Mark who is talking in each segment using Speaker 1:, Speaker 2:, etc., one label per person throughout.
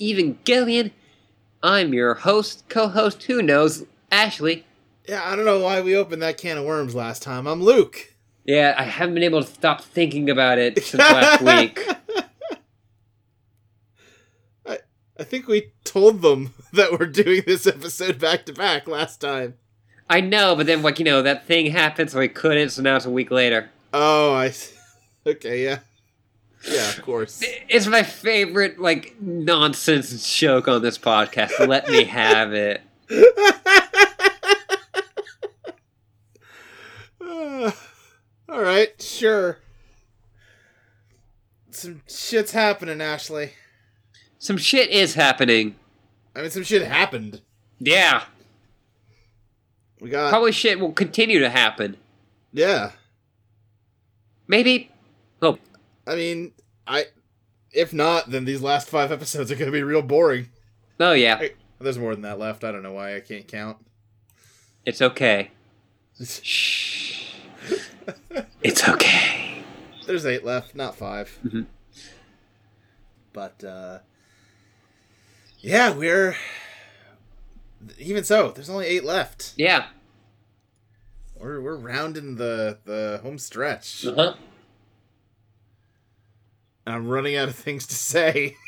Speaker 1: Evangelion. I'm your host, co-host, who knows, Ashley.
Speaker 2: Yeah, I don't know why we opened that can of worms last time. I'm Luke.
Speaker 1: Yeah, I haven't been able to stop thinking about it since last week.
Speaker 2: I I think we told them that we're doing this episode back to back last time.
Speaker 1: I know, but then, like, you know, that thing happened, so we couldn't, so now it's a week later.
Speaker 2: Oh, I. Okay, yeah. Yeah, of course.
Speaker 1: It's my favorite, like, nonsense joke on this podcast. Let me have it.
Speaker 2: Uh, all right, sure. Some shit's happening, Ashley.
Speaker 1: Some shit is happening.
Speaker 2: I mean, some shit happened.
Speaker 1: Yeah.
Speaker 2: We got
Speaker 1: Probably shit will continue to happen.
Speaker 2: yeah.
Speaker 1: Maybe. Oh,
Speaker 2: I mean, I if not, then these last five episodes are gonna be real boring.
Speaker 1: oh yeah.
Speaker 2: Hey, There's more than that left. I don't know why I can't count.
Speaker 1: It's okay. Shh. It's okay.
Speaker 2: There's eight left, not 5
Speaker 1: Mhm.
Speaker 2: But uh yeah, we're even so. There's only eight left.
Speaker 1: Yeah.
Speaker 2: We're we're rounding the the home stretch.
Speaker 1: Uh huh.
Speaker 2: I'm running out of things to say.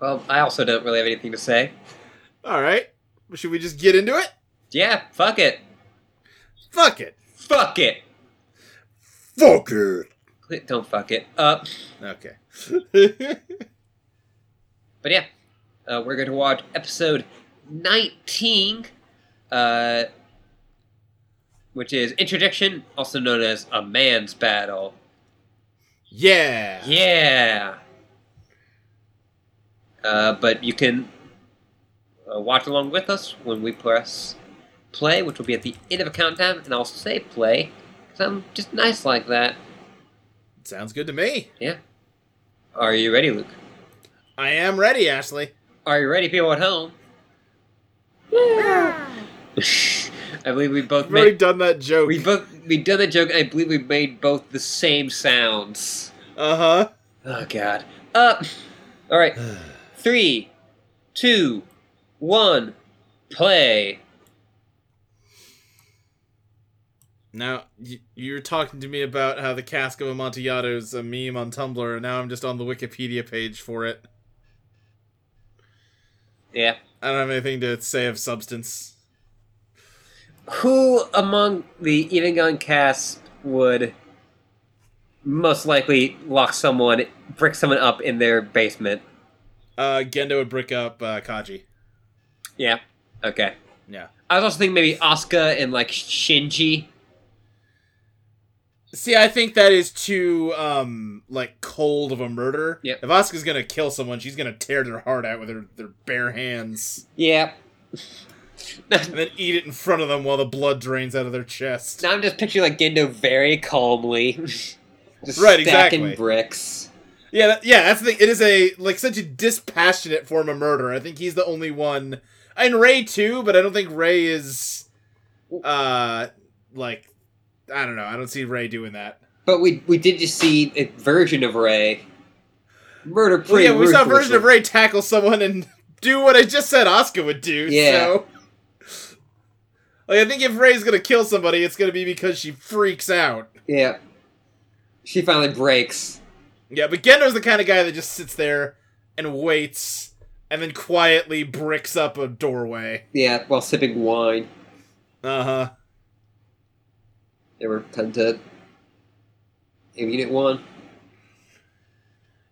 Speaker 1: Well, I also don't really have anything to say.
Speaker 2: All right, should we just get into it?
Speaker 1: Yeah, fuck it.
Speaker 2: Fuck it.
Speaker 1: Fuck it.
Speaker 2: Fuck it.
Speaker 1: Don't fuck it. Uh,
Speaker 2: Okay.
Speaker 1: but yeah, uh, we're going to watch episode 19, uh, which is Introjection, also known as A Man's Battle.
Speaker 2: Yeah.
Speaker 1: Yeah. Uh, but you can uh, watch along with us when we press play, which will be at the end of a countdown, and I'll say play because I'm just nice like that.
Speaker 2: Sounds good to me. Yeah.
Speaker 1: Are you ready, Luke?
Speaker 2: I am ready, Ashley.
Speaker 1: Are you ready, people at home? Yeah. I believe we both
Speaker 2: I've already done that joke.
Speaker 1: we both we done the joke. And I believe we made both the same sounds.
Speaker 2: Uh huh.
Speaker 1: Oh God. Uh, all right. Three, two, one, play.
Speaker 2: Now you're talking to me about how the cask of Amontillado is a meme on Tumblr, and now I'm just on the Wikipedia page for it.
Speaker 1: Yeah.
Speaker 2: I don't have anything to say of substance.
Speaker 1: Who among the Evangelion cast would most likely lock someone, brick someone up in their basement?
Speaker 2: Uh, Gendo would brick up uh, Kaji.
Speaker 1: Yeah. Okay.
Speaker 2: Yeah.
Speaker 1: I was also thinking maybe Asuka and like Shinji.
Speaker 2: See, I think that is too um like cold of a murder.
Speaker 1: Yep.
Speaker 2: If Asuka's gonna kill someone, she's gonna tear their heart out with her their bare hands
Speaker 1: Yeah.
Speaker 2: and then eat it in front of them while the blood drains out of their chest.
Speaker 1: Now I'm just picturing like Gendo very calmly, just
Speaker 2: Right,
Speaker 1: stacking
Speaker 2: exactly.
Speaker 1: bricks.
Speaker 2: Yeah, that, yeah, that's the thing. It is a like such a dispassionate form of murder. I think he's the only one. And Rei too, but I don't think Rei is uh like I don't know. I don't see Rei doing that.
Speaker 1: But we we did just see a version of Rei murder
Speaker 2: Well,
Speaker 1: pretty.
Speaker 2: yeah, we saw a version of Rei tackle someone and do what I just said Asuka would do.
Speaker 1: Yeah.
Speaker 2: So. Like I think if Rei's gonna kill somebody, it's gonna be because she freaks out.
Speaker 1: Yeah. She finally breaks.
Speaker 2: Yeah, but Gendo's the kind of guy that just sits there and waits and then quietly bricks up a doorway.
Speaker 1: Yeah, while sipping wine.
Speaker 2: Uh huh.
Speaker 1: They were cut to Unit 1.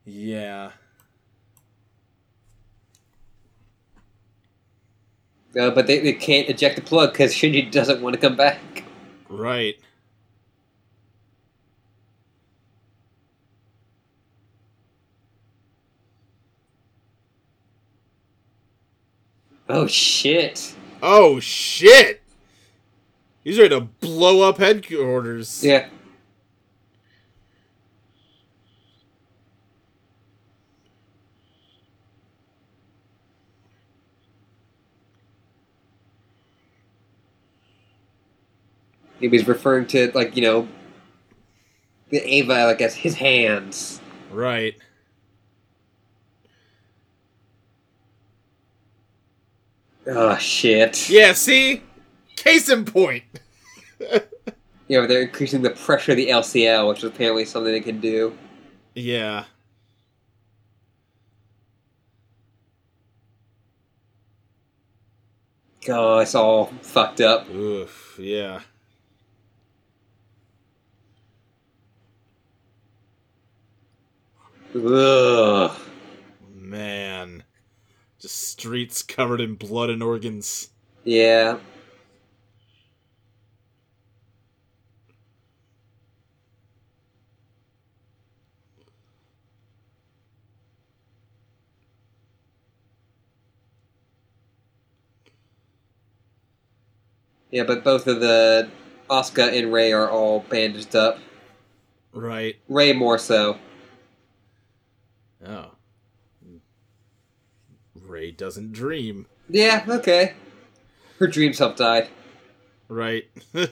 Speaker 2: Yeah.
Speaker 1: Uh, but they, they can't eject the plug because Shinji doesn't want to come back.
Speaker 2: Right.
Speaker 1: Oh shit.
Speaker 2: Oh shit! He's ready to blow up headquarters.
Speaker 1: Yeah. He was referring to like you know the Eva like as his hands.
Speaker 2: Right.
Speaker 1: Oh shit.
Speaker 2: Yeah. See. Case in point.
Speaker 1: you know, they're increasing the pressure of the LCL, which is apparently something they can do.
Speaker 2: Yeah.
Speaker 1: Oh, it's all fucked up.
Speaker 2: Oof, yeah.
Speaker 1: Ugh.
Speaker 2: Man. Just streets covered in blood and organs.
Speaker 1: Yeah. Yeah, but both of the Asuka and Rei are all bandaged up.
Speaker 2: Right.
Speaker 1: Rei more so.
Speaker 2: Oh. Rei doesn't dream.
Speaker 1: Yeah, okay. Her dreams have died.
Speaker 2: Right. and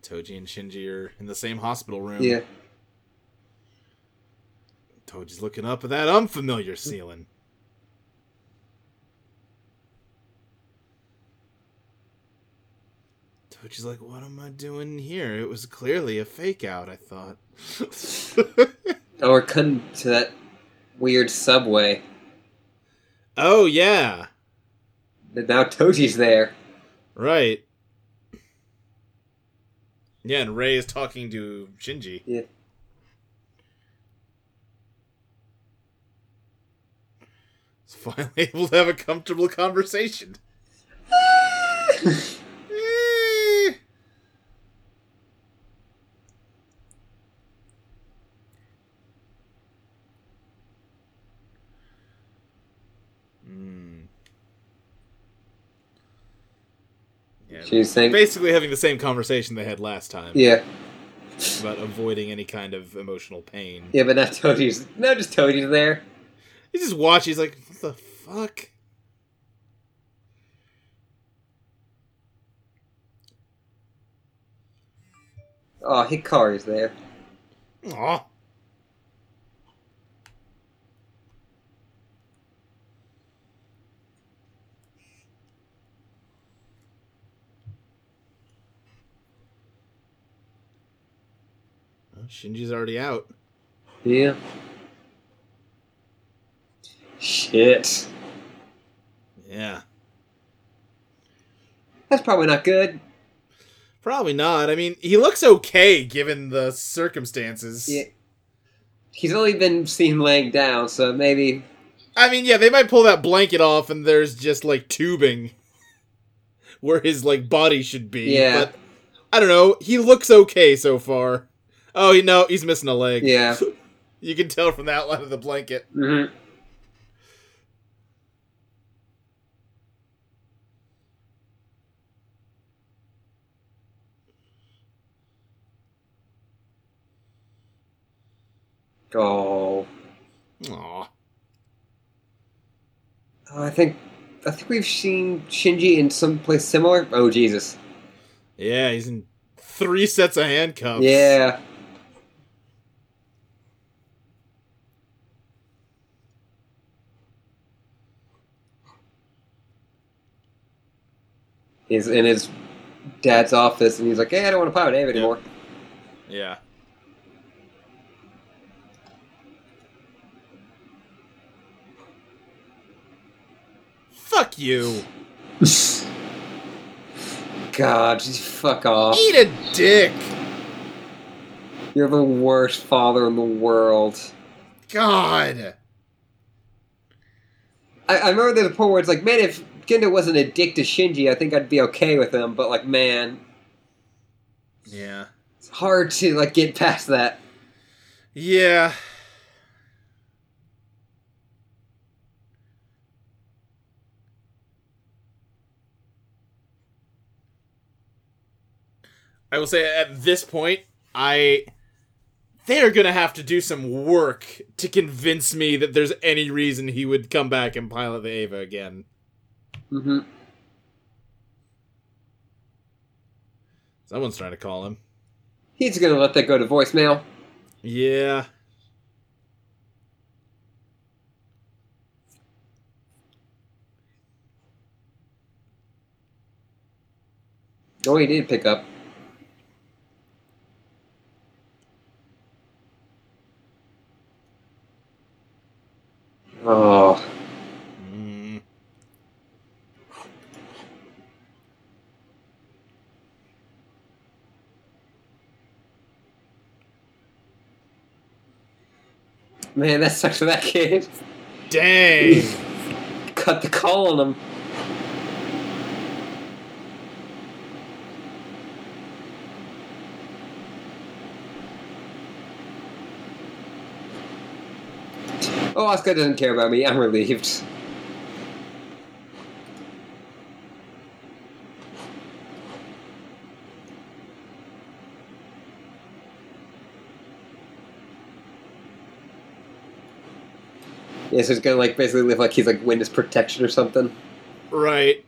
Speaker 2: Toji and Shinji are in the same hospital room.
Speaker 1: Yeah.
Speaker 2: Toji's looking up at that unfamiliar ceiling. Toji's like, what am I doing here? It was clearly a fake out, I thought.
Speaker 1: We're cutting to that weird subway.
Speaker 2: oh, yeah.
Speaker 1: But now Toji's there.
Speaker 2: Right. Yeah, and Rei is talking to Shinji.
Speaker 1: Yeah.
Speaker 2: He's finally able to have a comfortable conversation. Eh. Hmm. Yeah,
Speaker 1: She's saying,
Speaker 2: basically having the same conversation they had last time
Speaker 1: yeah,
Speaker 2: about avoiding any kind of emotional pain.
Speaker 1: yeah, but now Toji's, now just Toji's there.
Speaker 2: He just watches. He's like, "What the fuck?"
Speaker 1: Oh, Hikari's there.
Speaker 2: Aw. Shinji's already out.
Speaker 1: Yeah. Shit.
Speaker 2: Yeah.
Speaker 1: That's probably not good.
Speaker 2: Probably not. I mean, he looks okay given the circumstances.
Speaker 1: Yeah. He's only been seen laying down, so maybe.
Speaker 2: I mean, yeah, they might pull that blanket off and there's just like tubing where his like body should be.
Speaker 1: Yeah.
Speaker 2: But I don't know. He looks okay so far. Oh, you know, he's missing a leg.
Speaker 1: Yeah.
Speaker 2: You can tell from the outline of the blanket.
Speaker 1: Mm-hmm. Oh.
Speaker 2: Aw.
Speaker 1: Oh, I think. I think we've seen Shinji in some place similar. Oh, Jesus.
Speaker 2: Yeah, he's in three sets of handcuffs.
Speaker 1: Yeah. He's in his dad's office, and he's like, "Hey, I don't want to pilot Eva anymore."
Speaker 2: Yeah. Fuck you.
Speaker 1: God, just fuck off.
Speaker 2: Eat a dick.
Speaker 1: You're the worst father in the world.
Speaker 2: God.
Speaker 1: I, I remember there's a point where it's like, man, if Gendo wasn't a dick to Shinji, I think I'd be okay with him. But like, man,
Speaker 2: Yeah.
Speaker 1: it's hard to like get past that.
Speaker 2: Yeah. I will say at this point, I they're gonna have to do some work to convince me that there's any reason he would come back and pilot the Eva again.
Speaker 1: Mm-hmm.
Speaker 2: Someone's trying to call him.
Speaker 1: He's gonna let that go to voicemail.
Speaker 2: Yeah.
Speaker 1: Oh, he did pick up. Man, that sucks for that kid.
Speaker 2: Dang.
Speaker 1: Cut the call on him. Oh, Oscar doesn't care about me. I'm relieved. Yeah, so he's gonna like basically live like he's like witness protection or something.
Speaker 2: right.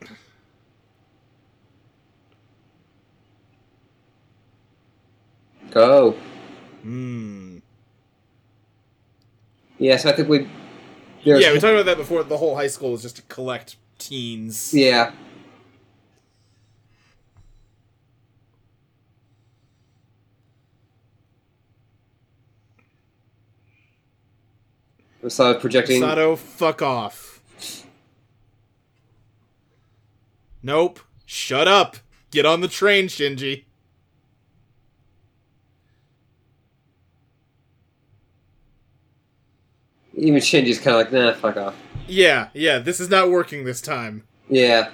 Speaker 1: Go.
Speaker 2: Hmm.
Speaker 1: Yeah, so I think we.
Speaker 2: Yeah, we talked about that before. The whole high school was just to collect teens.
Speaker 1: Yeah. So projecting.
Speaker 2: Sato, fuck off. Nope. Shut up. Get on the train, Shinji.
Speaker 1: Even Shinji's kind of like, nah, fuck off.
Speaker 2: Yeah, yeah, this is not working this time.
Speaker 1: Yeah.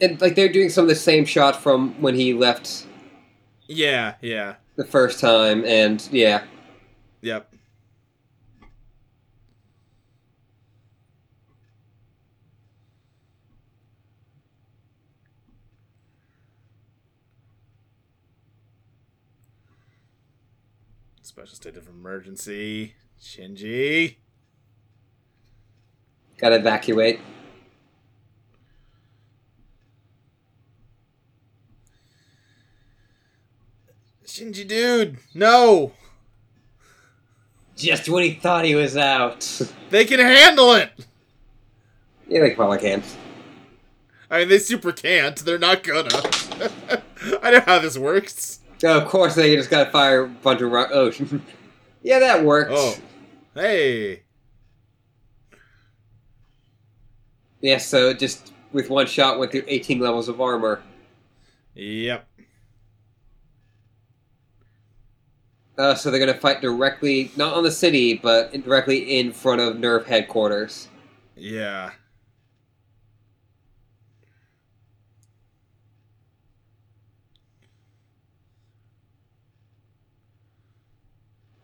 Speaker 1: And like they're doing some of the same shot from when he left
Speaker 2: Yeah, yeah.
Speaker 1: the first time, and yeah.
Speaker 2: Yep. Special state of emergency. Shinji.
Speaker 1: Gotta evacuate.
Speaker 2: Shinji, dude. No.
Speaker 1: Just when he thought he was out.
Speaker 2: They can handle it.
Speaker 1: yeah, they probably can.
Speaker 2: I mean, they super can't. They're not gonna. I know how this works.
Speaker 1: Oh, of course, they just gotta fire a bunch of rock. Oh, yeah, that worked.
Speaker 2: Oh. Hey.
Speaker 1: Yeah, so just with one shot went through 18 levels of armor.
Speaker 2: Yep.
Speaker 1: Uh, so they're gonna fight directly, not on the city, but directly in front of NERV headquarters.
Speaker 2: Yeah.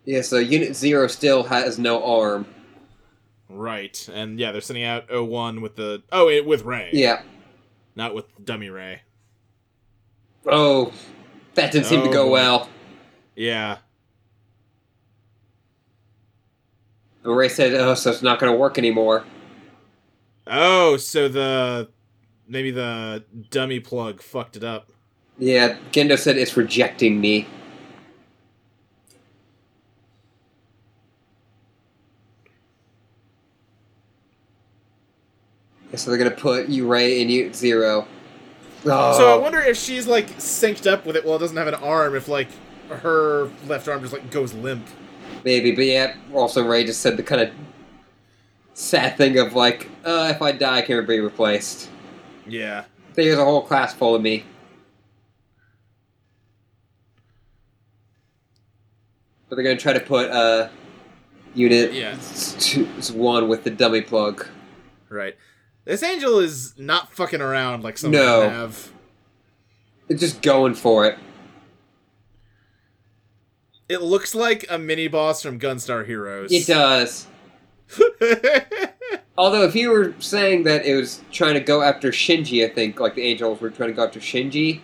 Speaker 1: Yeah, so Unit Zero still has no arm.
Speaker 2: Right. And yeah, they're sending out 01 with the. Oh, it, with Rei.
Speaker 1: Yeah.
Speaker 2: Not with Dummy Rei.
Speaker 1: Oh, that didn't seem to
Speaker 2: Oh,
Speaker 1: go well.
Speaker 2: Yeah.
Speaker 1: But Rei said, "Oh, so it's not gonna work anymore."
Speaker 2: Oh, so the. Maybe the dummy plug fucked it up.
Speaker 1: Yeah, Gendo said it's rejecting me. So they're gonna put you Rei in Unit Zero. Oh.
Speaker 2: So I wonder if she's like synced up with it while it doesn't have an arm, if like her left arm just like goes limp.
Speaker 1: Maybe, but yeah, also Rei just said the kind of sad thing of like, uh, if I die, I can be replaced?
Speaker 2: Yeah.
Speaker 1: There's a whole class full of me. But they're gonna try to put uh, unit
Speaker 2: Yeah.
Speaker 1: two- one with the dummy plug.
Speaker 2: Right. This angel is not fucking around like some
Speaker 1: No.
Speaker 2: have.
Speaker 1: They're just going for it.
Speaker 2: It looks like a mini boss from Gunstar Heroes.
Speaker 1: It does. Although, if you were saying that it was trying to go after Shinji, I think like the angels were trying to go after Shinji.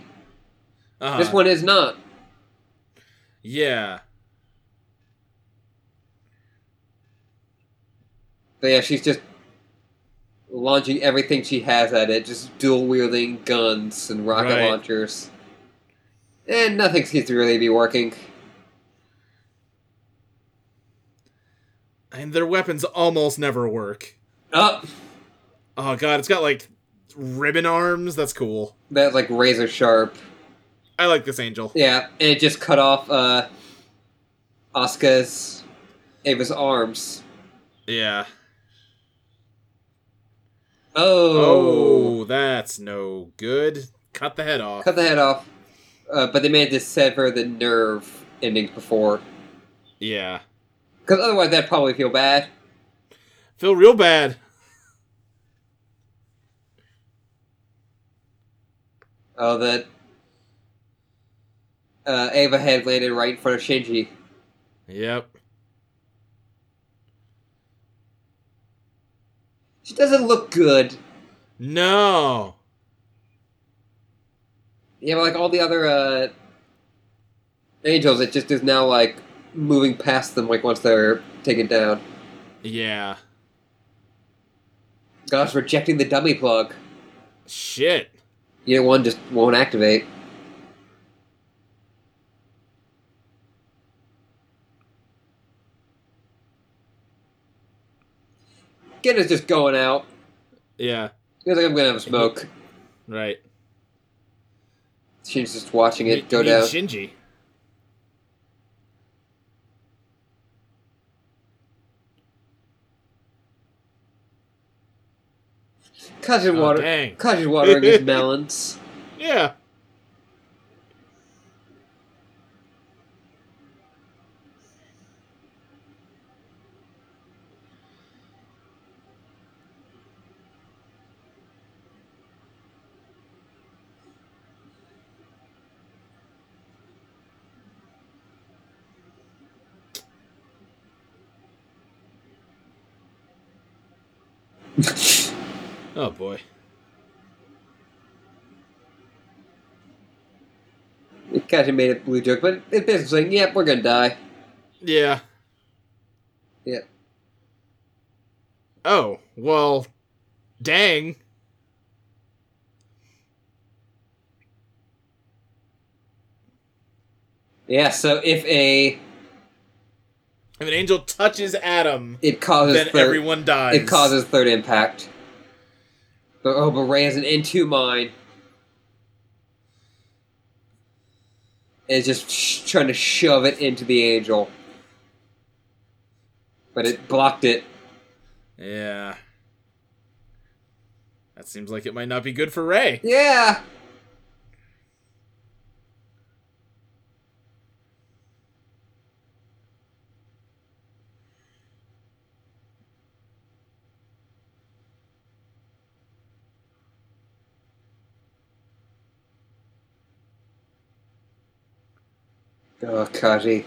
Speaker 2: uh
Speaker 1: This one is not.
Speaker 2: Yeah.
Speaker 1: But yeah, she's just launching everything she has at it, just dual wielding guns and rocket
Speaker 2: Right.
Speaker 1: launchers. And nothing seems to really be working.
Speaker 2: And their weapons almost never work.
Speaker 1: Oh,
Speaker 2: Oh god, it's got like ribbon arms. That's cool.
Speaker 1: that's like razor sharp.
Speaker 2: I like this angel.
Speaker 1: Yeah, and it just cut off uh, Asuka's Eva's arms.
Speaker 2: Yeah.
Speaker 1: Oh,
Speaker 2: Oh, that's no good. Cut the head off.
Speaker 1: cut the head off. Uh, but they managed to sever the nerve endings before,
Speaker 2: Yeah.
Speaker 1: because otherwise that'd probably feel bad.
Speaker 2: Feel real bad.
Speaker 1: Oh, that uh, Eva had landed right in front of Shinji.
Speaker 2: Yep.
Speaker 1: She doesn't look good.
Speaker 2: No.
Speaker 1: Yeah, but like all the other uh, angels, it just is now like moving past them. Like once they're taken down.
Speaker 2: Yeah.
Speaker 1: Gosh, rejecting the dummy plug.
Speaker 2: Shit.
Speaker 1: Unit one just won't activate. Genna's just going out.
Speaker 2: Yeah.
Speaker 1: He's like, I'm gonna have a smoke.
Speaker 2: Right.
Speaker 1: She's just watching
Speaker 2: You-
Speaker 1: it go
Speaker 2: you
Speaker 1: down.
Speaker 2: Shinji.
Speaker 1: Kaji
Speaker 2: Oh,
Speaker 1: water.
Speaker 2: dang.
Speaker 1: Kaji watering his melons.
Speaker 2: Yeah. Oh boy.
Speaker 1: Kaji made a blue joke, but it's basically saying, "Yep, we're gonna die."
Speaker 2: Yeah.
Speaker 1: Yeah.
Speaker 2: Oh, well, dang.
Speaker 1: Yeah. So if a
Speaker 2: If an angel touches Adam,
Speaker 1: it causes
Speaker 2: then
Speaker 1: third,
Speaker 2: everyone dies.
Speaker 1: it causes third impact. But oh, but Rei has an N2 mine. And is just sh- trying to shove it into the angel. But it blocked it.
Speaker 2: Yeah. That seems like it might not be good for Rei.
Speaker 1: Yeah. Oh, Kaji.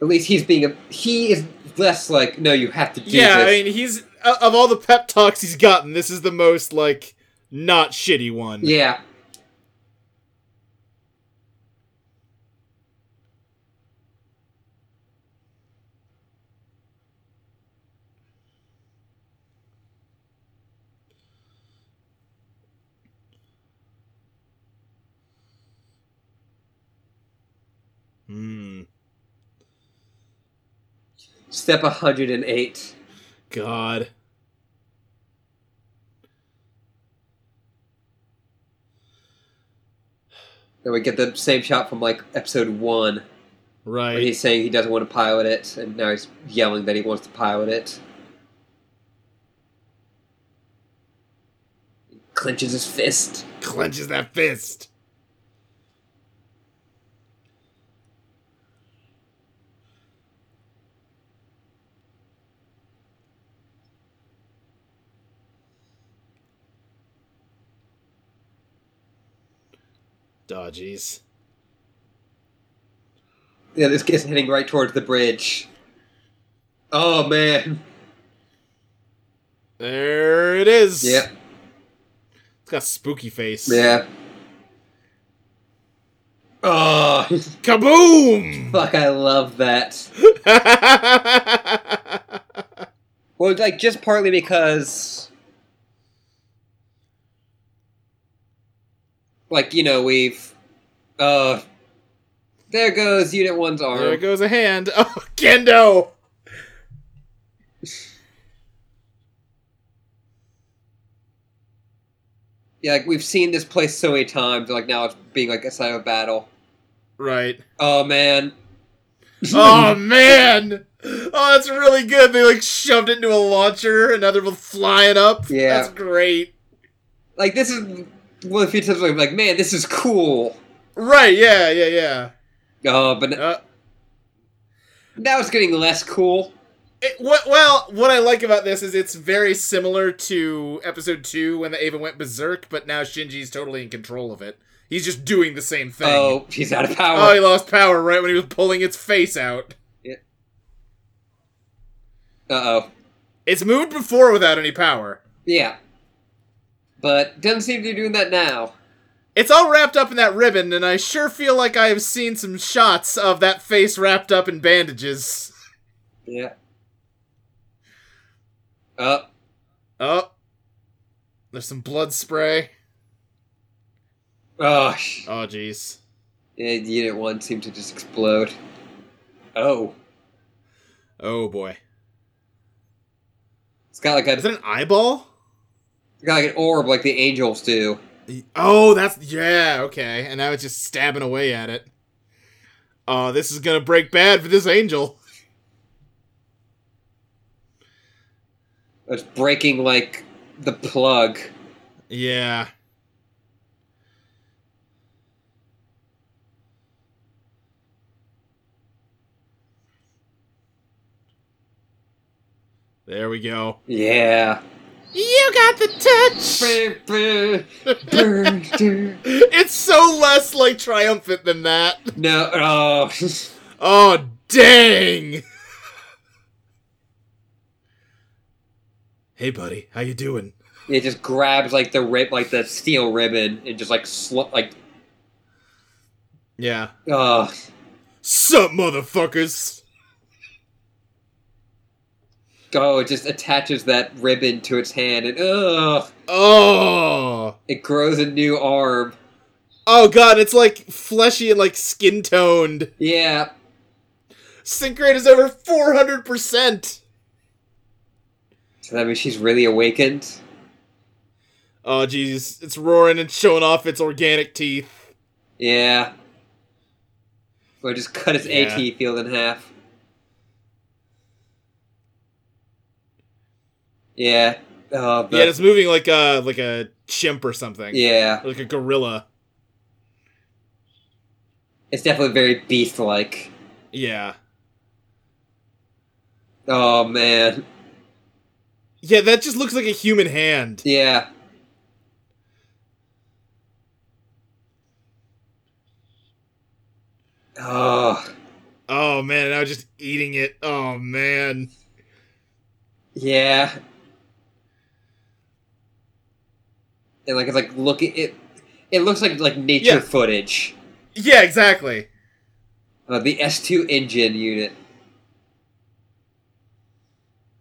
Speaker 1: At least he's being a. He is less like, no, you have to do
Speaker 2: yeah,
Speaker 1: this.
Speaker 2: I mean, he's of all the pep talks he's gotten, this is the most like not shitty one.
Speaker 1: yeah.
Speaker 2: Hmm.
Speaker 1: Step 108.
Speaker 2: God.
Speaker 1: Then we get the same shot from like episode one, Right. where
Speaker 2: Right.
Speaker 1: he's saying he doesn't want to pilot it, and now he's yelling that he wants to pilot it. He clenches his fist.
Speaker 2: Clenches that fist. Oh, Dodgies.
Speaker 1: Yeah, this kid's heading right towards the bridge. Oh man.
Speaker 2: There it is.
Speaker 1: Yeah.
Speaker 2: It's got a spooky face.
Speaker 1: Yeah. Oh,
Speaker 2: Kaboom!
Speaker 1: fuck! I love that. Well, like just partly because, like you know, we've, uh, There goes Unit One's arm.
Speaker 2: There goes a hand. Oh, Gendo
Speaker 1: Yeah, like we've seen this place so many times. Like now it's being like a side of a battle.
Speaker 2: Right.
Speaker 1: Oh man.
Speaker 2: Oh man! Oh, that's really good. They like shoved it into a launcher, and now they're flying up.
Speaker 1: Yeah.
Speaker 2: That's great.
Speaker 1: like this is one of the few times where I'm like, man, this is cool.
Speaker 2: Right, yeah, yeah, yeah.
Speaker 1: Oh, but
Speaker 2: Uh,
Speaker 1: now it's getting less cool.
Speaker 2: it, what, well, what I like about this is it's very similar to episode 2 when the Eva went berserk, but now Shinji's totally in control of it. He's just doing the same thing.
Speaker 1: Oh, he's out of power.
Speaker 2: Oh, he lost power right when he was pulling its face out. Yeah.
Speaker 1: Uh oh.
Speaker 2: It's moved before without any power.
Speaker 1: Yeah. But doesn't seem to be doing that now.
Speaker 2: It's all wrapped up in that ribbon, and I sure feel like I have seen some shots of that face wrapped up in bandages.
Speaker 1: Yeah. Uh,
Speaker 2: Oh. There's some blood spray.
Speaker 1: oh,
Speaker 2: Oh, jeez.
Speaker 1: yeah, Unit 1 seemed to just explode. Oh.
Speaker 2: Oh, boy.
Speaker 1: It's got like a
Speaker 2: Is that an eyeball?
Speaker 1: Got like an orb like the angels do.
Speaker 2: Oh, that's. Yeah, okay. And now it's just stabbing away at it. Oh, this is gonna break bad for this angel.
Speaker 1: It's breaking like the plug.
Speaker 2: Yeah. There we go.
Speaker 1: Yeah.
Speaker 2: You got the touch! It's so less like triumphant than that.
Speaker 1: no, oh.
Speaker 2: Oh, dang! hey, buddy, how you doing?
Speaker 1: It just grabs like the rib, like the steel ribbon, and just like sl- like
Speaker 2: Yeah.
Speaker 1: oh
Speaker 2: Sup, motherfuckers?
Speaker 1: Oh, it just attaches that ribbon to its hand, and ugh,
Speaker 2: Oh.
Speaker 1: it grows a new arm.
Speaker 2: Oh god, it's like fleshy and like skin toned.
Speaker 1: Yeah,
Speaker 2: Sync rate is over 400%.
Speaker 1: so that means she's really awakened.
Speaker 2: Oh jeez, it's roaring and showing off its organic teeth.
Speaker 1: Yeah, or just cut its
Speaker 2: Yeah.
Speaker 1: AT field in half. Yeah. Oh, but,
Speaker 2: Yeah, it's moving like a like a chimp or something.
Speaker 1: yeah.
Speaker 2: Like a gorilla.
Speaker 1: It's definitely very beast-like.
Speaker 2: Yeah.
Speaker 1: Oh man.
Speaker 2: Yeah, that just looks like a human hand.
Speaker 1: Yeah. Oh,
Speaker 2: Oh man, I was just eating it. Oh man.
Speaker 1: yeah. And like it's like looking it. It looks like like nature
Speaker 2: Yeah.
Speaker 1: footage.
Speaker 2: Yeah, exactly.
Speaker 1: Uh, the S two engine unit,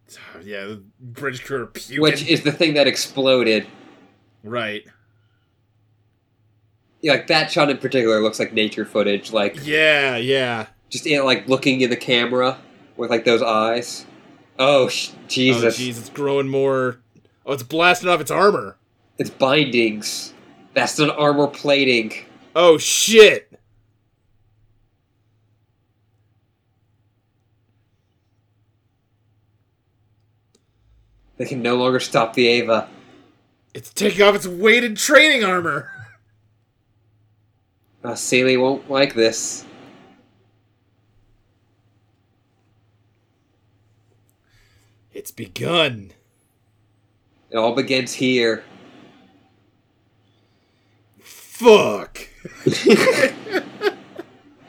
Speaker 2: Yeah, the British crew puking.
Speaker 1: which is the thing that exploded.
Speaker 2: right.
Speaker 1: Yeah, like that shot in particular looks like nature footage. Like
Speaker 2: Yeah, yeah.
Speaker 1: just in, like looking in the camera with like those eyes. Oh sh- Jesus!
Speaker 2: Oh jeez, it's growing more. Oh, it's blasting off its armor.
Speaker 1: It's bindings. That's an armor plating.
Speaker 2: Oh shit.
Speaker 1: They can no longer stop the Eva.
Speaker 2: It's taking off its weighted training armor.
Speaker 1: Uh, SEELE won't like this.
Speaker 2: It's begun.
Speaker 1: It all begins here.
Speaker 2: Fuck.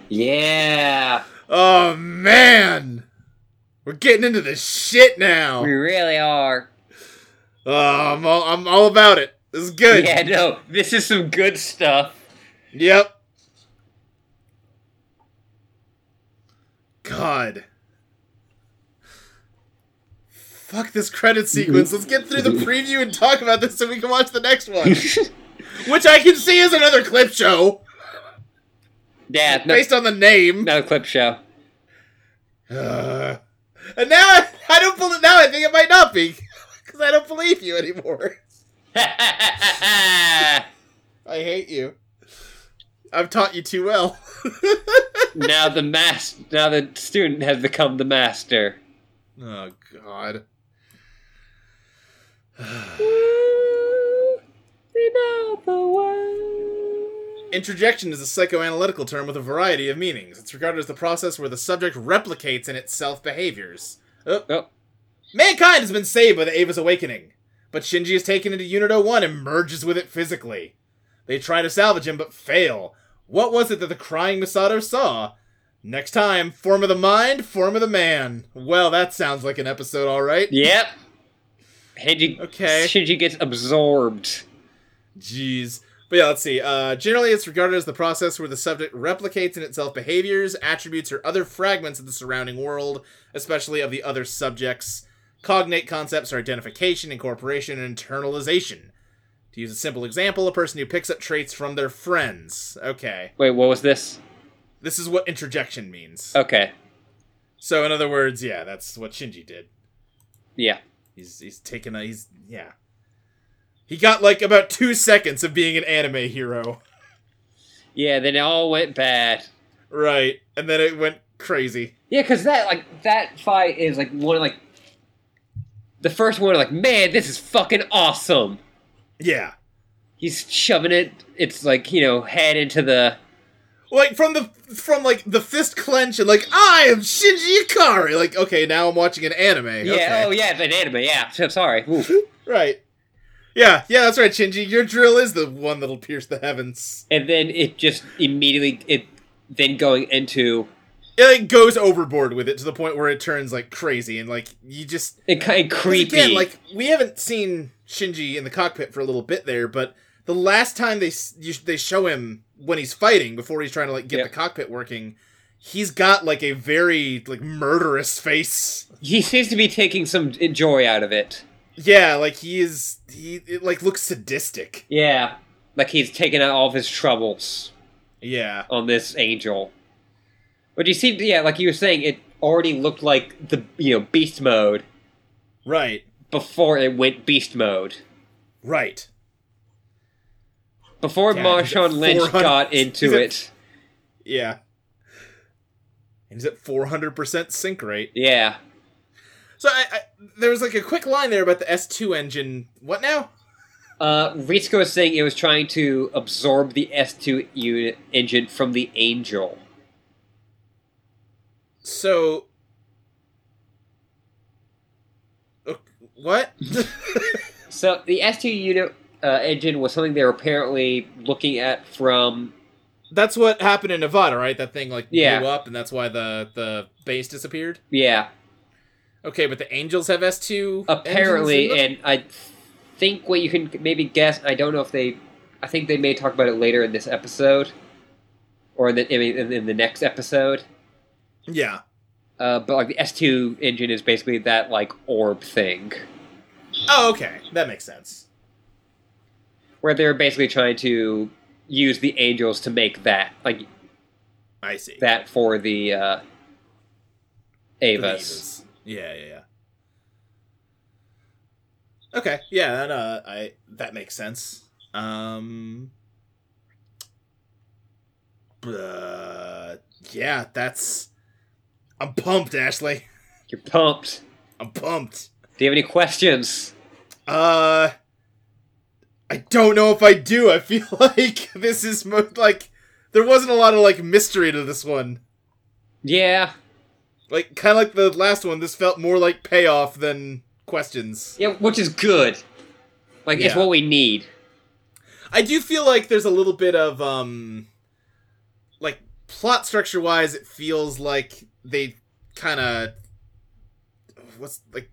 Speaker 1: Yeah,
Speaker 2: Oh man. We're getting into the shit now.
Speaker 1: we really are.
Speaker 2: Oh, I'm all, I'm all about it. This is good.
Speaker 1: Yeah, no, this is some good stuff.
Speaker 2: Yep. God. Fuck this credit sequence. Let's get through the preview and talk about this so we can watch the next one. Which I can see is another clip show.
Speaker 1: Yeah, no,
Speaker 2: based on the name.
Speaker 1: no clip show.
Speaker 2: Uh, and now I, I don't believe. Now I think it might not be because I don't believe you anymore. I hate you. I've taught you too well.
Speaker 1: now the mas- now the student has become the master.
Speaker 2: oh God.
Speaker 1: We know the way.
Speaker 2: Introjection is a psychoanalytical term with a variety of meanings. It's regarded as the process where the subject replicates in itself behaviors. Oh.
Speaker 1: Oh.
Speaker 2: Mankind has been saved by the Eva's awakening, but Shinji is taken into Unit 01 and merges with it physically. They try to salvage him but fail. What was it that the crying Misato saw? Next time, form of the mind, form of the man. Well, that sounds like an episode, alright.
Speaker 1: Yep. Shinji,
Speaker 2: Okay.
Speaker 1: Shinji gets absorbed.
Speaker 2: Jeez. But yeah, let's see. Uh, generally, it's regarded as the process where the subject replicates in itself behaviors, attributes, or other fragments of the surrounding world, especially of the other subjects. Cognate concepts are identification, incorporation, and internalization. To use a simple example, a person who picks up traits from their friends. Okay.
Speaker 1: Wait, what was this?
Speaker 2: This is what introjection means.
Speaker 1: Okay.
Speaker 2: So, in other words, yeah, that's what Shinji did.
Speaker 1: Yeah.
Speaker 2: He's he's taken a he's yeah. He got like about two seconds of being an anime hero.
Speaker 1: Yeah, then it all went bad.
Speaker 2: Right. And then it went crazy.
Speaker 1: Yeah, because that like that fight is like one of like the first one. Like, man, this is fucking awesome.
Speaker 2: Yeah.
Speaker 1: He's shoving it. It's like you know, head into the.
Speaker 2: Like from the from like the fist clench and like I am Shinji Ikari. Like okay, now I'm watching an anime.
Speaker 1: Yeah.
Speaker 2: Okay.
Speaker 1: Oh, yeah. It's an anime. Yeah. So sorry.
Speaker 2: Right. Yeah, yeah, that's right, Shinji. Your drill is the one that'll pierce the heavens.
Speaker 1: And then it just immediately it then going into
Speaker 2: It like, goes overboard with it to the point where it turns like crazy and like you just
Speaker 1: it kind of creepy.
Speaker 2: Again, like we haven't seen Shinji in the cockpit for a little bit there, but the last time they you, they show him when he's fighting before he's trying to like get
Speaker 1: Yep.
Speaker 2: the cockpit working, he's got like a very like murderous face.
Speaker 1: he seems to be taking some joy out of it.
Speaker 2: Yeah, like he is he it like looks sadistic.
Speaker 1: Yeah. Like he's taking out all of his troubles
Speaker 2: Yeah.
Speaker 1: on this angel. But you see, yeah, like you were saying, it already looked like the you know beast mode
Speaker 2: Right.
Speaker 1: before it went beast mode.
Speaker 2: Right.
Speaker 1: Before
Speaker 2: Yeah,
Speaker 1: Marshawn Lynch got into
Speaker 2: at-
Speaker 1: it.
Speaker 2: Yeah. And he's at 400% sync rate.
Speaker 1: Yeah.
Speaker 2: So I, I there was like a quick line there about the S2 engine. What now?
Speaker 1: Uh, Ritsuko was saying it was trying to absorb the S2 unit engine from the Angel.
Speaker 2: So what?
Speaker 1: So the S2 unit uh, engine was something they were apparently looking at from.
Speaker 2: that's what happened in Nevada, right? That thing like
Speaker 1: Yeah.
Speaker 2: blew up and that's why the the base disappeared.
Speaker 1: Yeah,
Speaker 2: Okay, but the Angels have S2
Speaker 1: apparently,
Speaker 2: engines in them?
Speaker 1: and I think what you can maybe guess. I don't know if they. I think they may talk about it later in this episode, or in the I mean, in, in the next episode.
Speaker 2: Yeah.
Speaker 1: Uh, but like the S2 engine is basically that like orb thing,
Speaker 2: Oh, okay. That makes sense.
Speaker 1: where they're basically trying to use the angels to make that like
Speaker 2: I see.
Speaker 1: that for the uh,
Speaker 2: The Evas. Yeah, yeah, yeah. Okay, yeah, that uh, I that makes sense. Um, uh, yeah, that's. I'm pumped, Ashley.
Speaker 1: You're pumped.
Speaker 2: I'm pumped.
Speaker 1: Do you have any questions?
Speaker 2: Uh, I don't know if I do. I feel like this is mo- like there wasn't a lot of like mystery to this one.
Speaker 1: Yeah,
Speaker 2: Like kind of like the last one. This felt more like payoff than questions.
Speaker 1: yeah, which is good. Like it's
Speaker 2: Yeah.
Speaker 1: what we need.
Speaker 2: I do feel like there's a little bit of um like plot structure wise it feels like they kind of what's like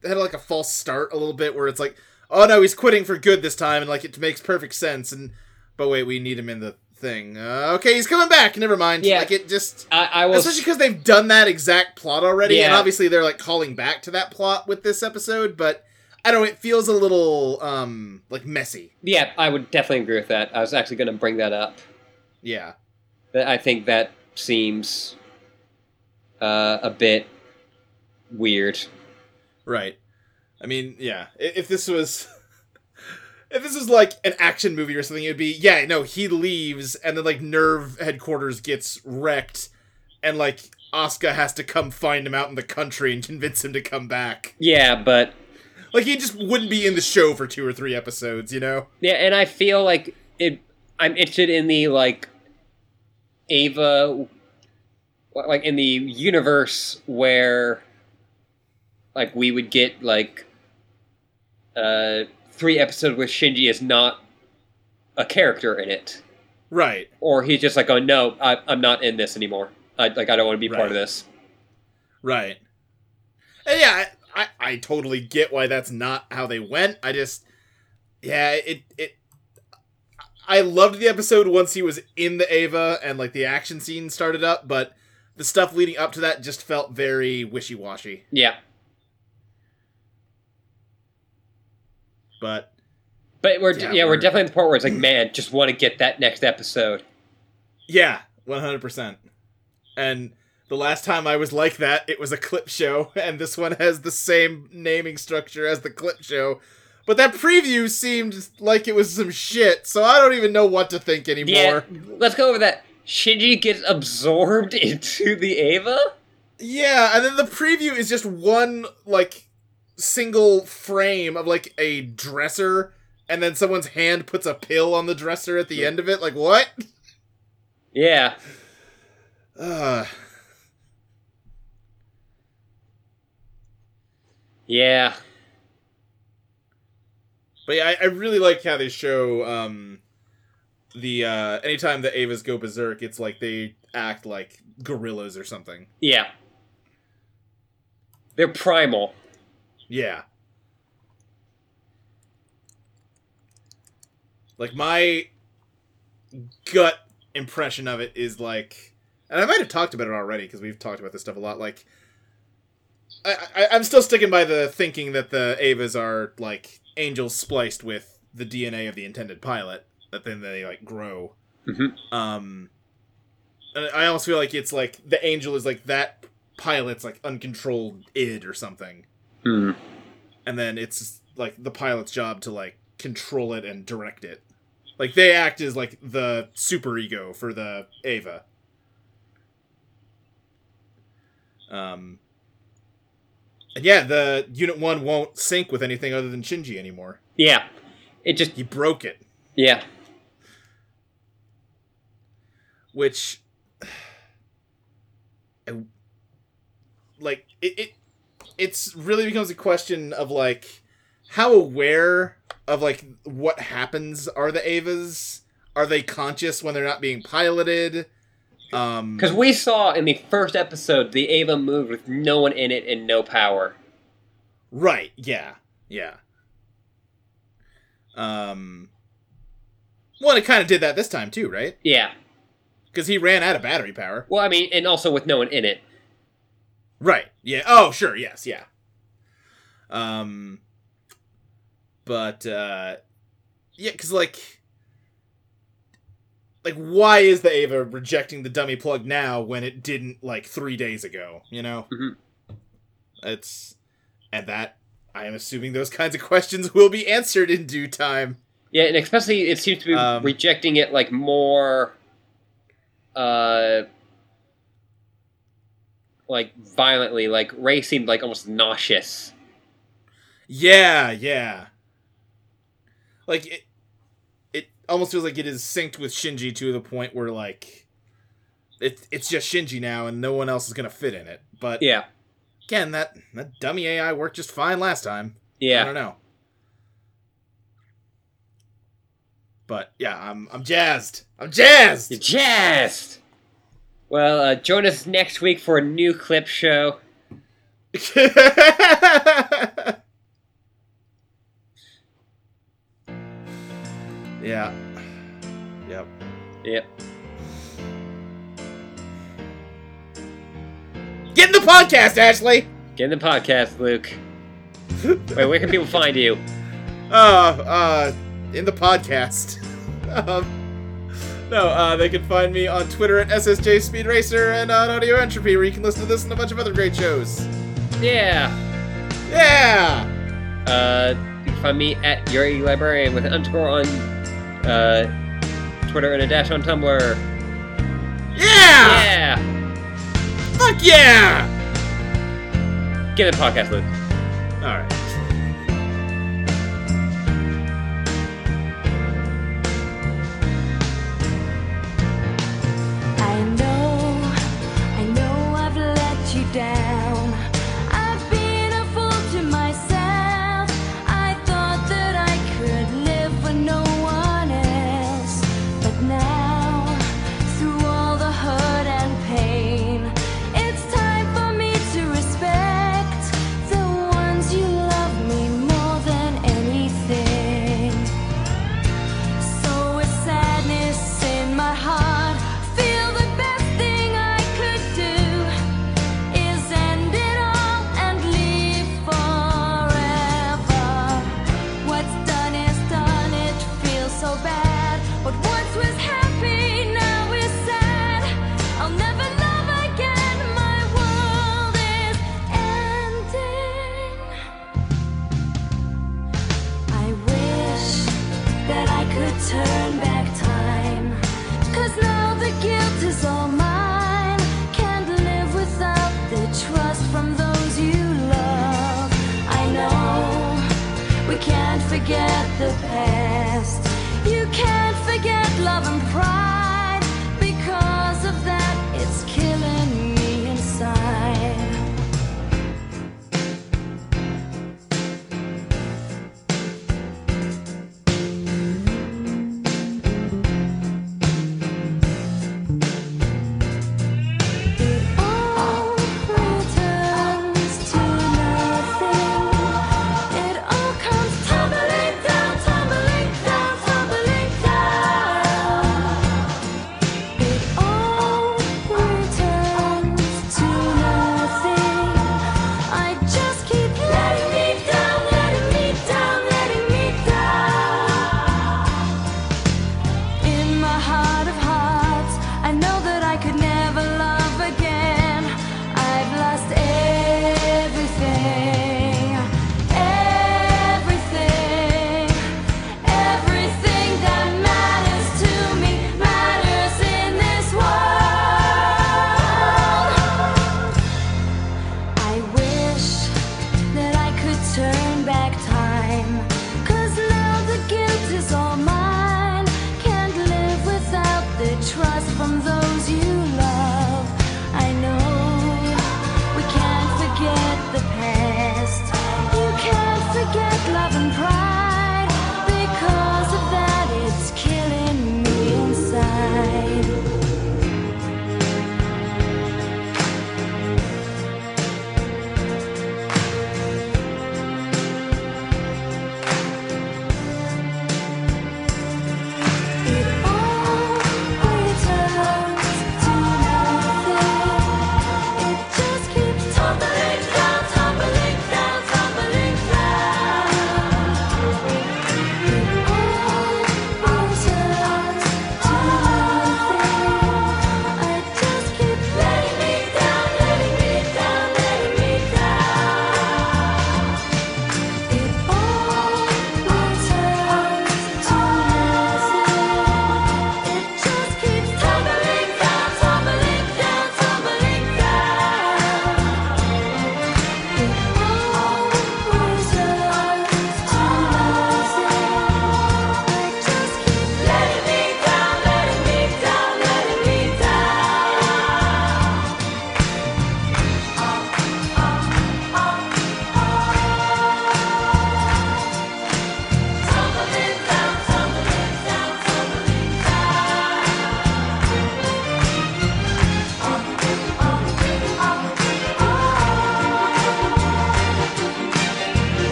Speaker 2: they had like a false start a little bit where it's like oh no he's quitting for good this time and like it makes perfect sense and but wait we need him in the thing uh, okay he's coming back never mind
Speaker 1: Yeah.
Speaker 2: like it just
Speaker 1: I, I will.
Speaker 2: especially because they've done that exact plot already and obviously they're like calling back to that plot with this episode but i don't know it feels a little um like messy
Speaker 1: yeah, I would definitely agree with that. I was actually going to bring that up.
Speaker 2: yeah
Speaker 1: That I think that seems uh, a bit weird.
Speaker 2: Right. I mean, yeah. If this was if this is like an action movie or something, it'd be yeah, no, he leaves and then like NERV headquarters gets wrecked and like Asuka has to come find him out in the country and convince him to come back.
Speaker 1: Yeah, but
Speaker 2: Like he just wouldn't be in the show for two or three episodes, you know?
Speaker 1: yeah, and I feel like it. I'm interested in the like Eva, like in the universe where like we would get like uh three episodes where Shinji is not a character in it,
Speaker 2: Right.
Speaker 1: or he's just like, oh no, I, I'm not in this anymore. I like I don't want to be part of this.
Speaker 2: Right. And yeah, I, I, totally get why that's not how they went. I just yeah, it it I loved the episode once he was in the Eva and like the action scene started up, but the stuff leading up to that just felt very wishy-washy.
Speaker 1: Yeah,
Speaker 2: But
Speaker 1: but we're
Speaker 2: Yeah,
Speaker 1: yeah, we're
Speaker 2: we're-
Speaker 1: definitely at the part where it's like, man, just want to get that next episode.
Speaker 2: yeah, 100%. And the last time I was like that, it was a clip show, and this one has the same naming structure as the clip show. But that preview seemed like it was some shit, so I don't even know what to think anymore.
Speaker 1: Yeah,
Speaker 2: anymore.
Speaker 1: let's go over that. Shinji gets absorbed into the Eva.
Speaker 2: Yeah, and then the preview is just one like single frame of like a dresser, and then someone's hand puts a pill on the dresser at the end of it. Like what?
Speaker 1: Yeah,
Speaker 2: Uh,
Speaker 1: yeah,
Speaker 2: but yeah, I, I really like how they show um the uh anytime the Evas go berserk, it's like they act like gorillas or something.
Speaker 1: yeah. They're primal.
Speaker 2: Yeah. Like my gut impression of it is like, and I might have talked about it already because we've talked about this stuff a lot. Like, I, I I'm still sticking by the thinking that the Evas are like angels spliced with the DNA of the intended pilot that then they like grow.
Speaker 1: Mhm.
Speaker 2: Um, I almost feel like it's like the angel is like that pilot's like uncontrolled id or something
Speaker 1: Hmm.
Speaker 2: and then it's like the pilot's job to like control it and direct it. Like they act as like the super ego for the Eva. Um and yeah, the unit 1 won't sync with anything other than Shinji anymore.
Speaker 1: Yeah, it just
Speaker 2: He broke it,
Speaker 1: yeah,
Speaker 2: which I- like it, it it's really becomes a question of like how aware of like what happens are the Evas are they conscious when they're not being piloted um
Speaker 1: because we saw in the first episode the Eva moved with no one in it and no power.
Speaker 2: right yeah yeah um well it kind of did that this time too right
Speaker 1: Yeah.
Speaker 2: because he ran out of battery power
Speaker 1: Well, I mean, and also with no one in it.
Speaker 2: Right. Yeah. Oh, sure. Yes. Yeah. Um. But uh, yeah, because like, like, why is the Eva rejecting the dummy plug now when it didn't like three days ago? You know.
Speaker 1: Mhm.
Speaker 2: It's and that I am assuming those kinds of questions will be answered in due time.
Speaker 1: Yeah, and especially it seems to be
Speaker 2: Um,
Speaker 1: rejecting it like more, uh, like violently. Like Rei seemed like almost nauseous.
Speaker 2: Yeah. Yeah. Like it. It almost feels like it is synced with Shinji to the point where like it, it's just Shinji now and no one else is gonna fit in it. But
Speaker 1: Yeah,
Speaker 2: again, that that dummy AI worked just fine last time.
Speaker 1: Yeah, I
Speaker 2: don't know. But yeah, I'm I'm jazzed. I'm jazzed.
Speaker 1: You're jazzed. Well, uh, join us next week for a new clip show.
Speaker 2: yeah. Yep.
Speaker 1: Yep.
Speaker 2: Get in the podcast, Ashley.
Speaker 1: Get in the podcast, Luke. Wait, where can people find you?
Speaker 2: Uh, uh, in the podcast. um, no, uh, they can find me on Twitter at SSJ Speed Racer and on Audio Entropy, where you can listen to this and a bunch of other great shows.
Speaker 1: Yeah.
Speaker 2: Yeah.
Speaker 1: Uh, you can find me at Yuri Librarian with an underscore on uh, Twitter and a dash on Tumblr.
Speaker 2: Yeah.
Speaker 1: Yeah.
Speaker 2: Fuck yeah.
Speaker 1: Get the podcast,
Speaker 3: Luke. All right.